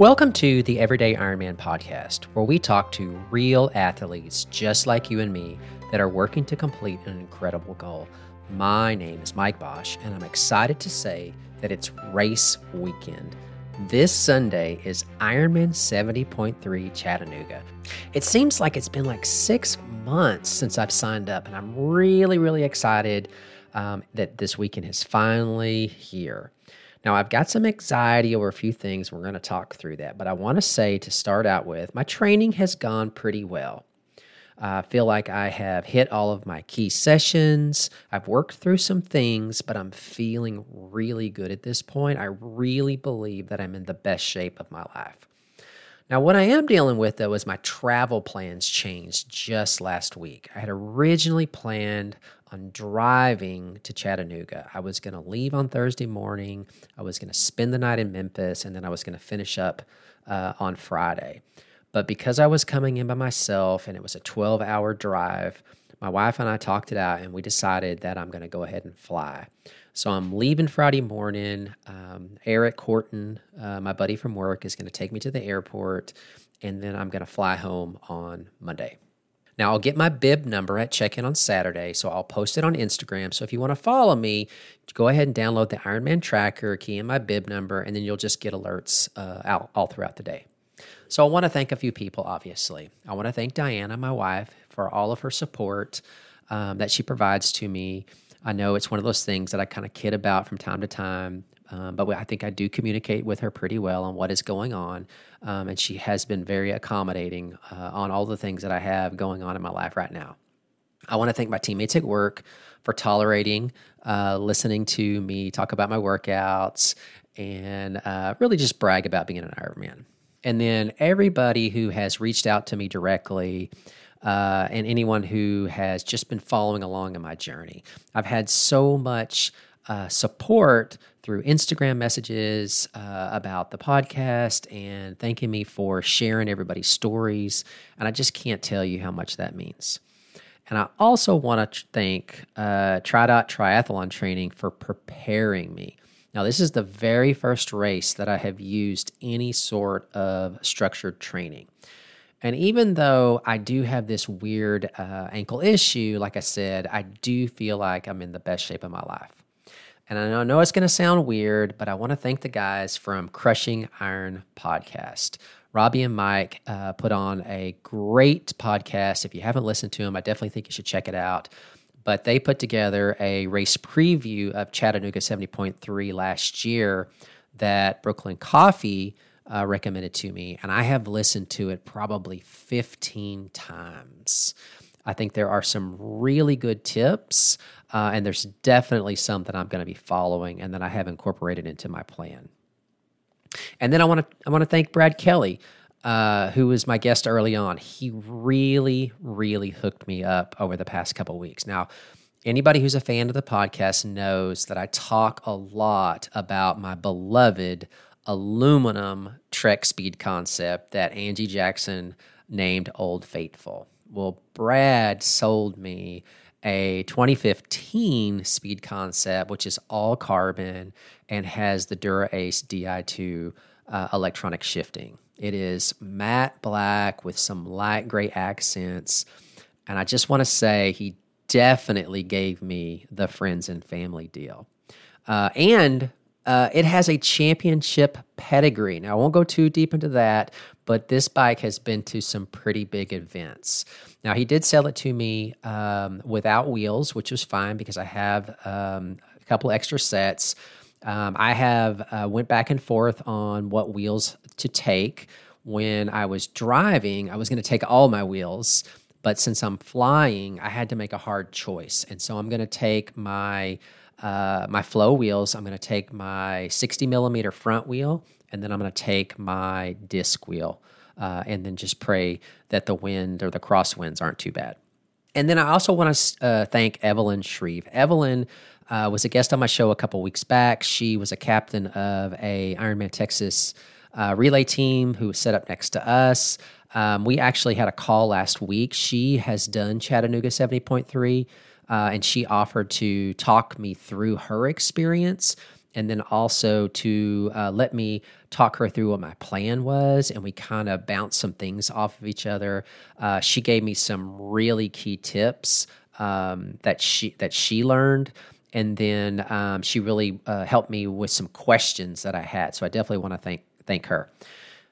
Welcome to the Everyday Ironman podcast, where we talk to real athletes just like you and me that are working to complete an incredible goal. My name is Mike Bosch, and I'm excited to say that it's race weekend. This Sunday is Ironman 70.3 Chattanooga. It seems like it's been like six months since I've signed up, and I'm really, really excited um, that this weekend is finally here. Now, I've got some anxiety over a few things. We're going to talk through that. But I want to say to start out with, my training has gone pretty well. I feel like I have hit all of my key sessions. I've worked through some things, but I'm feeling really good at this point. I really believe that I'm in the best shape of my life. Now, what I am dealing with though is my travel plans changed just last week. I had originally planned on driving to Chattanooga. I was going to leave on Thursday morning. I was going to spend the night in Memphis, and then I was going to finish up uh, on Friday. But because I was coming in by myself and it was a 12 hour drive, my wife and I talked it out and we decided that I'm going to go ahead and fly. So I'm leaving Friday morning. Um, Eric Horton, uh, my buddy from work, is going to take me to the airport, and then I'm going to fly home on Monday. Now, I'll get my bib number at check in on Saturday, so I'll post it on Instagram. So if you want to follow me, go ahead and download the Ironman tracker, key in my bib number, and then you'll just get alerts uh, out all throughout the day. So I want to thank a few people, obviously. I want to thank Diana, my wife, for all of her support um, that she provides to me. I know it's one of those things that I kind of kid about from time to time. Um, but I think I do communicate with her pretty well on what is going on. Um, and she has been very accommodating uh, on all the things that I have going on in my life right now. I want to thank my teammates at work for tolerating uh, listening to me talk about my workouts and uh, really just brag about being an Ironman. And then everybody who has reached out to me directly. Uh, and anyone who has just been following along in my journey. I've had so much uh, support through Instagram messages uh, about the podcast and thanking me for sharing everybody's stories. And I just can't tell you how much that means. And I also want to thank uh, TriDot Triathlon Training for preparing me. Now, this is the very first race that I have used any sort of structured training. And even though I do have this weird uh, ankle issue, like I said, I do feel like I'm in the best shape of my life. And I know it's going to sound weird, but I want to thank the guys from Crushing Iron Podcast. Robbie and Mike uh, put on a great podcast. If you haven't listened to them, I definitely think you should check it out. But they put together a race preview of Chattanooga 70.3 last year that Brooklyn Coffee uh, recommended to me. And I have listened to it probably 15 times. I think there are some really good tips, uh, and there's definitely some that I'm going to be following and that I have incorporated into my plan. And then I want to I want to thank Brad Kelly, uh, who was my guest early on. He really, really hooked me up over the past couple weeks. Now, anybody who's a fan of the podcast knows that I talk a lot about my beloved aluminum Trek speed concept that Angie Jackson named Old Faithful. Well, Brad sold me a 2015 speed concept, which is all carbon and has the Dura Ace Di2 uh, electronic shifting. It is matte black with some light gray accents. And I just want to say he definitely gave me the friends and family deal. Uh, and uh, it has a championship pedigree. Now, I won't go too deep into that, but this bike has been to some pretty big events. Now, he did sell it to me um, without wheels, which was fine because I have um, a couple extra sets. Um, I have uh, went back and forth on what wheels to take. When I was driving, I was going to take all my wheels, but since I'm flying, I had to make a hard choice, and so I'm going to take my uh, my Flo wheels. I'm going to take my 60 millimeter front wheel, and then I'm going to take my disc wheel, uh, and then just pray that the wind or the crosswinds aren't too bad. And then I also want to uh, thank Evelyn Shreve. Evelyn uh, was a guest on my show a couple weeks back. She was a captain of a Ironman Texas uh, relay team who was set up next to us. Um, we actually had a call last week. She has done Chattanooga 70.3 uh, and she offered to talk me through her experience. and then also to uh, let me talk her through what my plan was, and we kind of bounced some things off of each other. Uh, she gave me some really key tips um, that she that she learned, and then um, she really uh, helped me with some questions that I had. So I definitely want to thank thank her.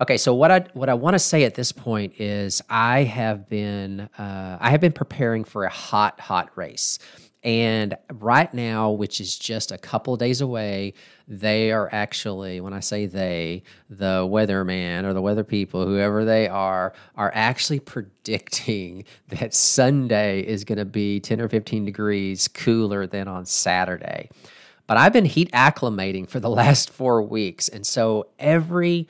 Okay, so what I what I want to say at this point is I have been uh, I have been preparing for a hot hot race. And right now, which is just a couple days away, they are actually, when I say they, the weatherman or the weather people, whoever they are, are actually predicting that Sunday is going to be 10 or 15 degrees cooler than on Saturday. But I've been heat acclimating for the last four weeks. And so every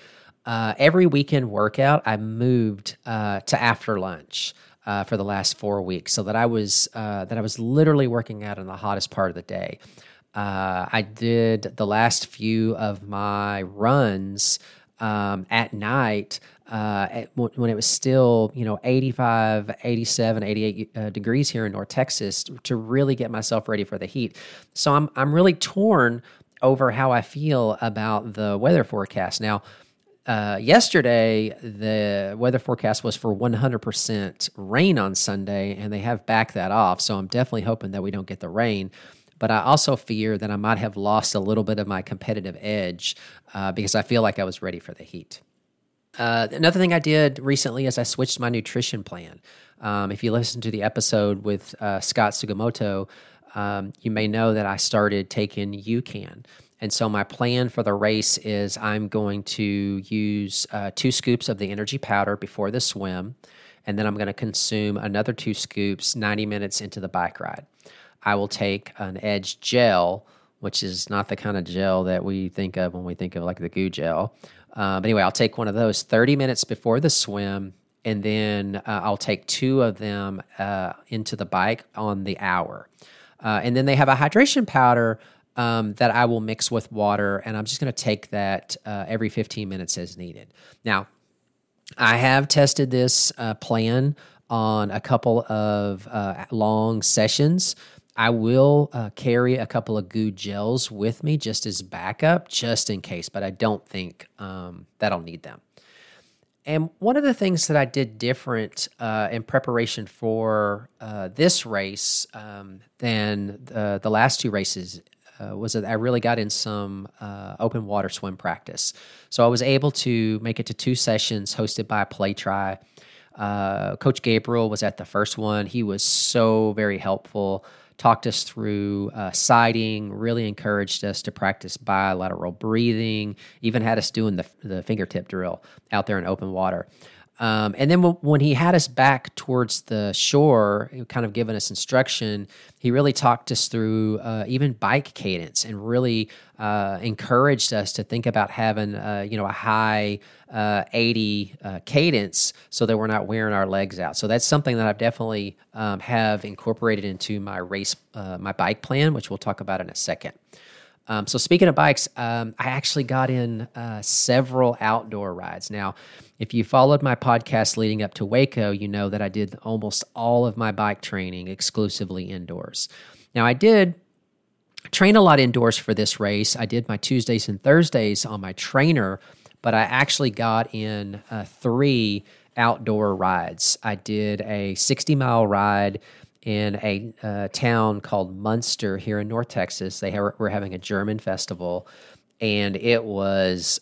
uh, every weekend workout, I moved uh, to after lunch uh, for the last four weeks, so that I was uh, that I was literally working out in the hottest part of the day. Uh, I did the last few of my runs um, at night uh, when it was still, you know, 85, 87, 88 uh, degrees here in North Texas to really get myself ready for the heat. So I'm, I'm really torn over how I feel about the weather forecast. Now, uh, yesterday, the weather forecast was for 100% rain on Sunday, and they have backed that off. So I'm definitely hoping that we don't get the rain. But I also fear that I might have lost a little bit of my competitive edge uh, because I feel like I was ready for the heat. Uh, another thing I did recently is I switched my nutrition plan. Um, if you listen to the episode with uh, Scott Sugimoto, um, you may know that I started taking UCAN. And so my plan for the race is I'm going to use uh, two scoops of the energy powder before the swim, and then I'm going to consume another two scoops 90 minutes into the bike ride. I will take an Edge gel, which is not the kind of gel that we think of when we think of like the goo gel. Uh, but anyway, I'll take one of those 30 minutes before the swim, and then uh, I'll take two of them uh, into the bike on the hour. Uh, and then they have a hydration powder um, that I will mix with water, and I'm just going to take that uh, every 15 minutes as needed. Now, I have tested this uh, plan on a couple of uh, long sessions. I will uh, carry a couple of goo gels with me just as backup, just in case, but I don't think um, that I'll need them. And one of the things that I did different uh, in preparation for uh, this race um, than the, the last two races uh, was that I really got in some uh, open water swim practice. So I was able to make it to two sessions hosted by PlayTri. Uh, Coach Gabriel was at the first one. He was so very helpful, talked us through uh, sighting, really encouraged us to practice bilateral breathing, even had us doing the, the fingertip drill out there in open water. Um, and then when he had us back towards the shore, kind of giving us instruction, he really talked us through uh, even bike cadence and really uh, encouraged us to think about having uh, you know a high uh, 80 uh, cadence so that we're not wearing our legs out. So that's something that I've definitely um, have incorporated into my race uh, my bike plan, which we'll talk about in a second. Um, so speaking of bikes, um, I actually got in several outdoor rides. Now, if you followed my podcast leading up to Waco, you know that I did almost all of my bike training exclusively indoors. Now, I did train a lot indoors for this race. I did my Tuesdays and Thursdays on my trainer, but I actually got in uh, three outdoor rides. I did a 60 mile ride in a uh, town called Muenster here in North Texas. They ha- were having a German festival, and it was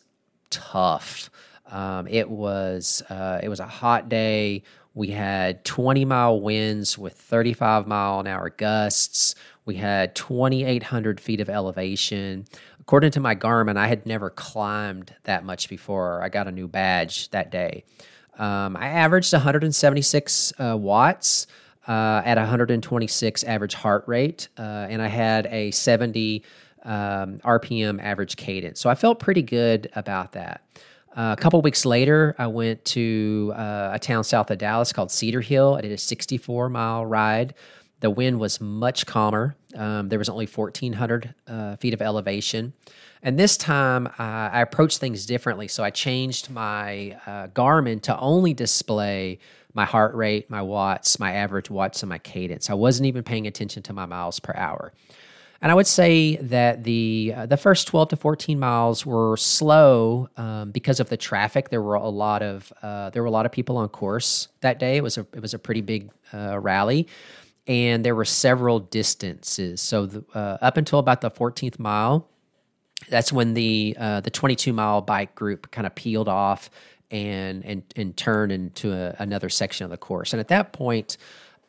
tough. Um, it was uh, it was a hot day. We had 20 mile winds with 35 mile an hour gusts. We had 2,800 feet of elevation. According to my Garmin, I had never climbed that much before. I got a new badge that day. Um, I averaged 176 uh, watts uh, at 126 average heart rate, uh, and I had a 70 um, RPM average cadence. So I felt pretty good about that. Uh, a couple weeks later, I went to uh, a town south of Dallas called Cedar Hill. I did a 64 mile ride. The wind was much calmer. Um, there was only 1,400 uh, feet of elevation. And this time uh, I approached things differently. So I changed my uh, Garmin to only display my heart rate, my watts, my average watts, and my cadence. I wasn't even paying attention to my miles per hour. And I would say that the uh, the first 12 to 14 miles were slow um, because of the traffic. There were a lot of uh, there were a lot of people on course that day. It was a it was a pretty big uh, rally, and there were several distances. So the, uh, up until about the 14th mile, that's when the uh, the 22 mile bike group kind of peeled off and and and turned into a, another section of the course. And at that point,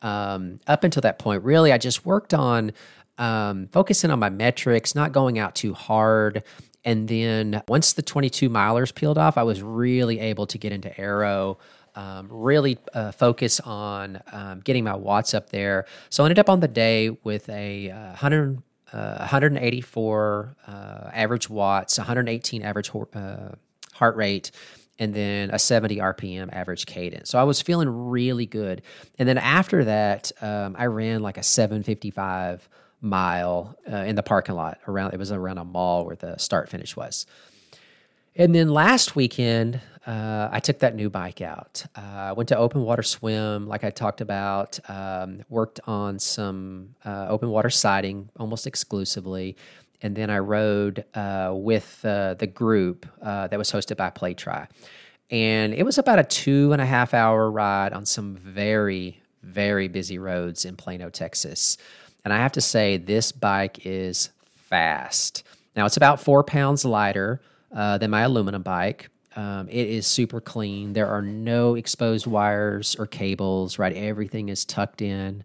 um, up until that point, really, I just worked on um, focusing on my metrics, not going out too hard. And then once the 22 milers peeled off, I was really able to get into aero. Um, really uh, focus on um, getting my watts up there. So I ended up on the day with a uh, 100, uh, 184 uh, average watts, 118 average uh, heart rate, and then a 70 RPM average cadence. So I was feeling really good. And then after that, um, I ran like a 755 mile uh, in the parking lot around. It was around a mall where the start finish was. And then last weekend, uh, I took that new bike out. Uh, I went to open water swim, like I talked about. Um, worked on some uh, open water sighting almost exclusively, and then I rode uh, with uh, the group that was hosted by PlayTri. And it was about a two and a half hour ride on some very, very busy roads in Plano, Texas. And I have to say, this bike is fast. Now, it's about four pounds lighter uh, than my aluminum bike. Um, it is super clean. There are no exposed wires or cables, right? Everything is tucked in.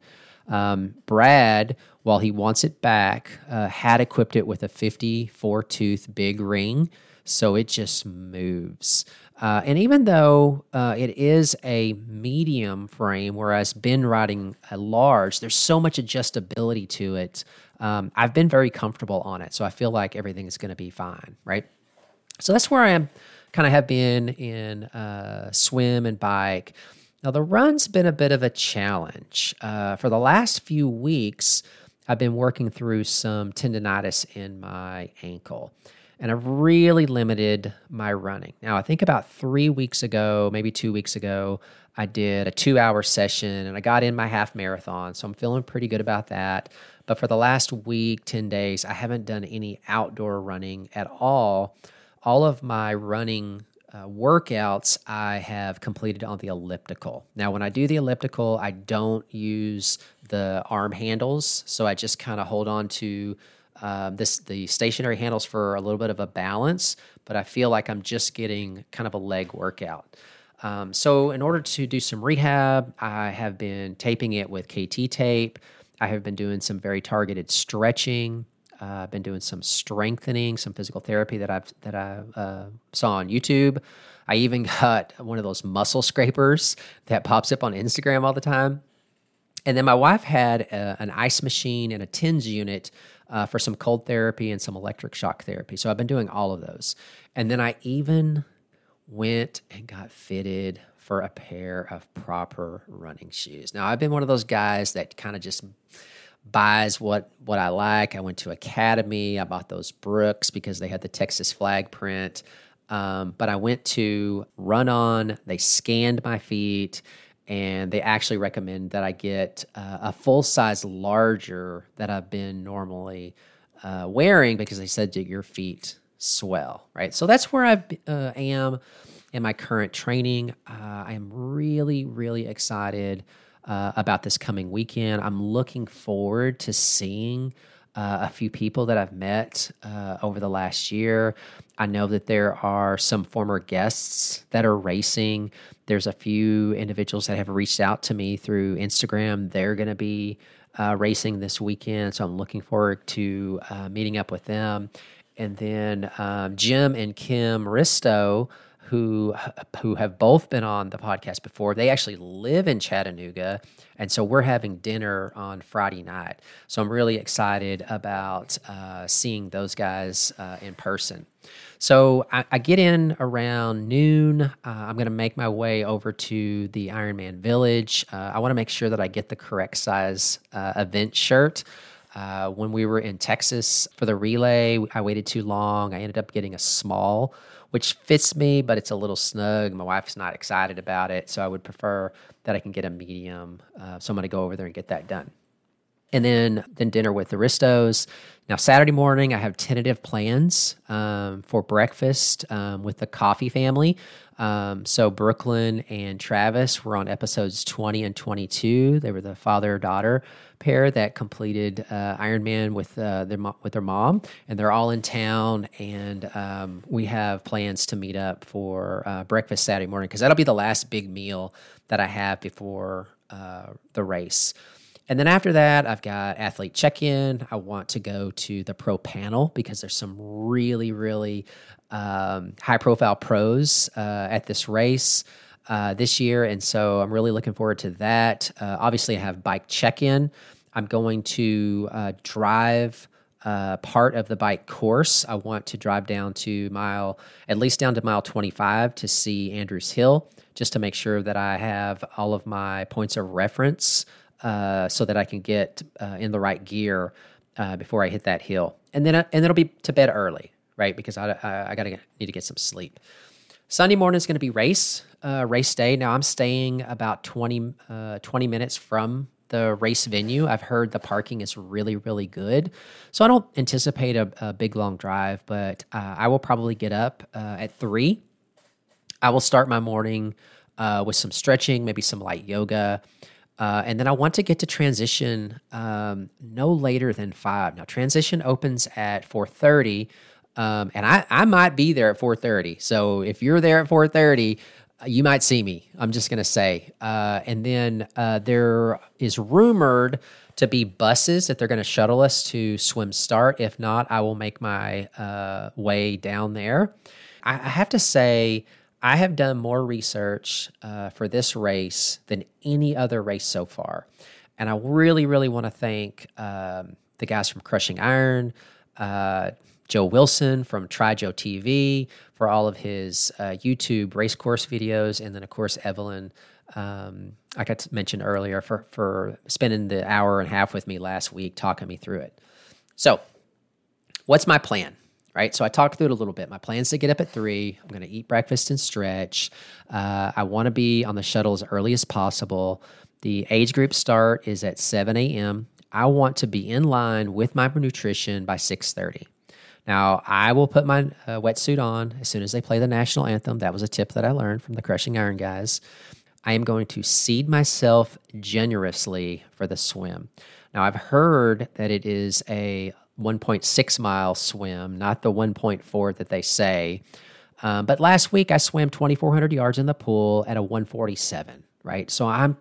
Um, Brad, while he wants it back, uh, had equipped it with a 54 tooth big ring. So it just moves. Uh, and even though uh, it is a medium frame, whereas been riding a large, there's so much adjustability to it. Um, I've been very comfortable on it, so I feel like everything is going to be fine, right? So that's where I am, kind of have been in uh, swim and bike. Now the run's been a bit of a challenge uh, for the last few weeks. I've been working through some tendonitis in my ankle and I've really limited my running. Now, I think about three weeks ago, maybe two weeks ago, I did a two hour session and I got in my half marathon. So I'm feeling pretty good about that. But for the last week, 10 days, I haven't done any outdoor running at all. All of my running uh, workouts I have completed on the elliptical. Now, when I do the elliptical, I don't use the arm handles. So I just kind of hold on to um, this the stationary handles for a little bit of a balance, but I feel like I'm just getting kind of a leg workout. Um, so in order to do some rehab, I have been taping it with KT tape. I have been doing some very targeted stretching. Uh, I've been doing some strengthening, some physical therapy that I've that I uh, saw on YouTube. I even got one of those muscle scrapers that pops up on Instagram all the time. And then my wife had a, an ice machine and a TENS unit uh, for some cold therapy and some electric shock therapy. So I've been doing all of those. And then I even went and got fitted for a pair of proper running shoes. Now I've been one of those guys that kind of just buys what what I like. I went to Academy. I bought those Brooks because they had the Texas flag print. Um, but I went to Run On. They scanned my feet and they actually recommend that I get uh, a full size larger that I've been normally uh, wearing because they said that your feet swell, right? So that's where I uh, am in my current training. Uh, I am really, really excited uh, about this coming weekend. I'm looking forward to seeing uh, a few people that I've met uh, over the last year. I know that there are some former guests that are racing. There's a few individuals that have reached out to me through Instagram. They're going to be uh, racing this weekend. So I'm looking forward to uh, meeting up with them. And then um, Jim and Kim Risto who who have both been on the podcast before. They actually live in Chattanooga, and so we're having dinner on Friday night. So I'm really excited about uh, seeing those guys uh, in person. So I, I, get in around noon. Uh, I'm going to make my way over to the Ironman Village. Uh, I want to make sure that I get the correct size uh, event shirt. Uh, when we were in Texas for the relay, I waited too long. I ended up getting a small which fits me, but it's a little snug. My wife's not excited about it, so I would prefer that I can get a medium. Uh, so I'm going to go over there and get that done. And then then dinner with the Ristos. Now Saturday morning, I have tentative plans um, for breakfast um, with the Coffee family. Um, so Brooklyn and Travis were on episodes 20 and 22. They were the father daughter pair that completed uh, Ironman with uh, their mo- with their mom, and they're all in town. And um, we have plans to meet up for uh, breakfast Saturday morning because that'll be the last big meal that I have before uh, the race. And then after that, I've got athlete check in. I want to go to the pro panel because there's some really, really um, high profile pros uh, at this race uh, this year. And so I'm really looking forward to that. Uh, obviously, I have bike check in. I'm going to uh, drive. Uh, part of the bike course. I want to drive down to mile, at least down to mile 25 to see Andrews Hill, just to make sure that I have all of my points of reference uh, so that I can get uh, in the right gear uh, before I hit that hill. And then, and then it'll be to bed early right? Because I, I, I gotta need to get some sleep. Sunday morning is going to be race, uh, race day. Now I'm staying about 20, uh, 20 minutes from the race venue. I've heard the parking is really, really good. So I don't anticipate a, a big long drive, but uh, I will probably get up uh, at three. I will start my morning uh, with some stretching, maybe some light yoga. Uh, and then I want to get to transition um, no later than five. Now transition opens at four thirty, um, and I, I might be there at 4.30 so if you're there at 4.30 you might see me i'm just going to say. Uh, and then uh, there is rumored to be buses that they're going to shuttle us to swim start. If not i will make my uh, way down there. I, I, have to say i have done more research uh, for this race than any other race so far and i really really want to thank um, the guys from crushing iron uh, Joe Wilson from TriJoe TV for all of his uh, YouTube race course videos, and then of course Evelyn, um, I mentioned earlier, for for spending the hour and a half with me last week talking me through it. So, what's my plan? Right, so I talked through it a little bit. My plan is to get up at three. I'm going to eat breakfast and stretch. Uh, I want to be on the shuttle as early as possible. The age group start is at 7 a.m. I want to be in line with my nutrition by 6:30. Now, I will put my uh, wetsuit on as soon as they play the national anthem. That was a tip that I learned from the Crushing Iron guys. I am going to seed myself generously for the swim. Now, I've heard that it is a 1.6 mile swim, not the 1.4 that they say. Um, but last week I swam 2,400 yards in the pool at a 147, right? So I'm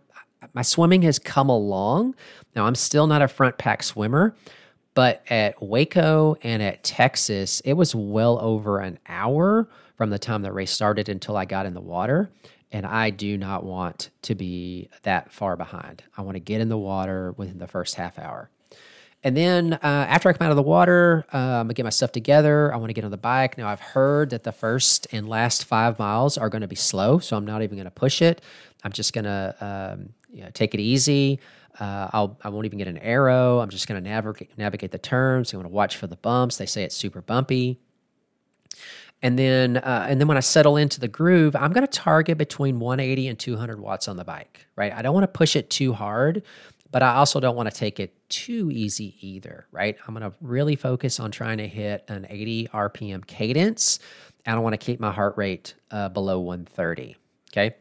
my swimming has come along. Now I'm still not a front pack swimmer, but at Waco and at Texas, it was well over an hour from the time the race started until I got in the water. And I do not want to be that far behind. I want to get in the water within the first half hour. And then uh, after I come out of the water, I'm gonna get my stuff together. I want to get on the bike. Now I've heard that the first and last five miles are going to be slow, so I'm not even going to push it. I'm just going to um, take it easy. Uh, I'll, I won't even get an aero. I'm just going to navigate navigate the turns. I'm going to watch for the bumps. They say it's super bumpy. And then, uh, and then when I settle into the groove, I'm going to target between 180 and 200 watts on the bike. Right? I don't want to push it too hard, but I also don't want to take it too easy either. Right? I'm going to really focus on trying to hit an 80 RPM cadence. and I want to keep my heart rate uh, below 130. Okay.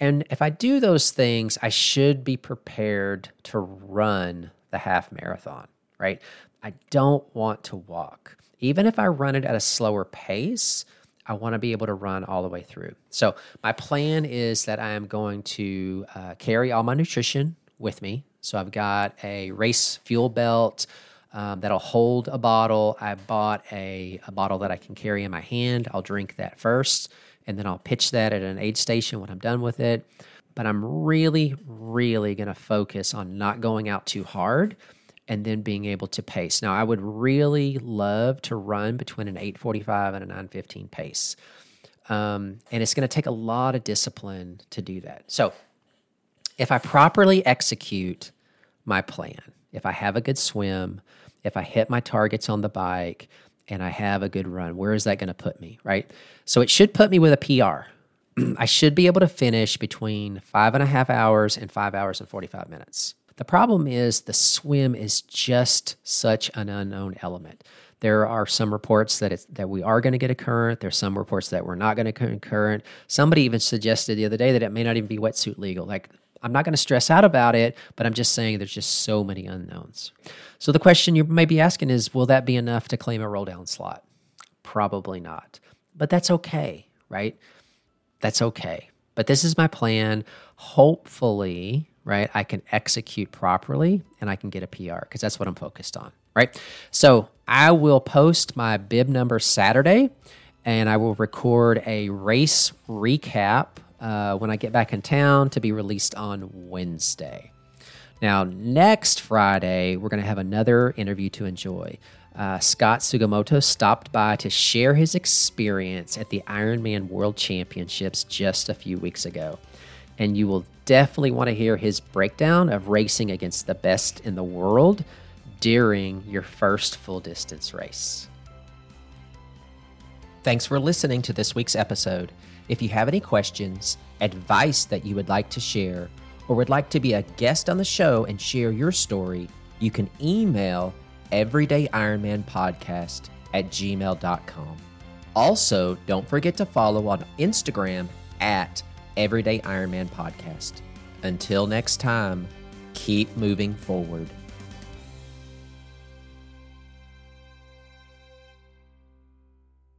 And if I do those things, I should be prepared to run the half marathon, right? I don't want to walk. Even if I run it at a slower pace, I want to be able to run all the way through. So, my plan is that I am going to uh, carry all my nutrition with me. So, I've got a race fuel belt um, that'll hold a bottle. I bought a, a bottle that I can carry in my hand. I'll drink that first and then I'll pitch that at an aid station when I'm done with it. But I'm really, really going to focus on not going out too hard and then being able to pace. Now, I would really love to run between an 845 and a 915 pace. Um, and it's going to take a lot of discipline to do that. So, if I properly execute my plan, if I have a good swim, if I hit my targets on the bike, and I have a good run, where is that going to put me, right? So it should put me with a PR. I should be able to finish between five and a half hours and five hours and 45 minutes. The problem is the swim is just such an unknown element. There are some reports that that we are going to get a current. There's some reports that we're not going to get a current. Somebody even suggested the other day that it may not even be wetsuit legal. Like I'm not going to stress out about it, but I'm just saying there's just so many unknowns. So the question you may be asking is, will that be enough to claim a roll down slot? Probably not, but that's okay, right? That's okay. But this is my plan. Hopefully, right, I can execute properly and I can get a PR because that's what I'm focused on right? So I will post my bib number Saturday and I will record a race recap uh, when I get back in town to be released on Wednesday. Now, next Friday, we're going to have another interview to enjoy. Uh, Scott Sugimoto stopped by to share his experience at the Ironman World Championships just a few weeks ago. And you will definitely want to hear his breakdown of racing against the best in the world during your first full distance race. Thanks for listening to this week's episode. If you have any questions, advice that you would like to share, or would like to be a guest on the show and share your story, you can email Everyday Ironman Podcast at gmail.com. Also, don't forget to follow on Instagram at Everyday Ironman Podcast. Until next time, keep moving forward.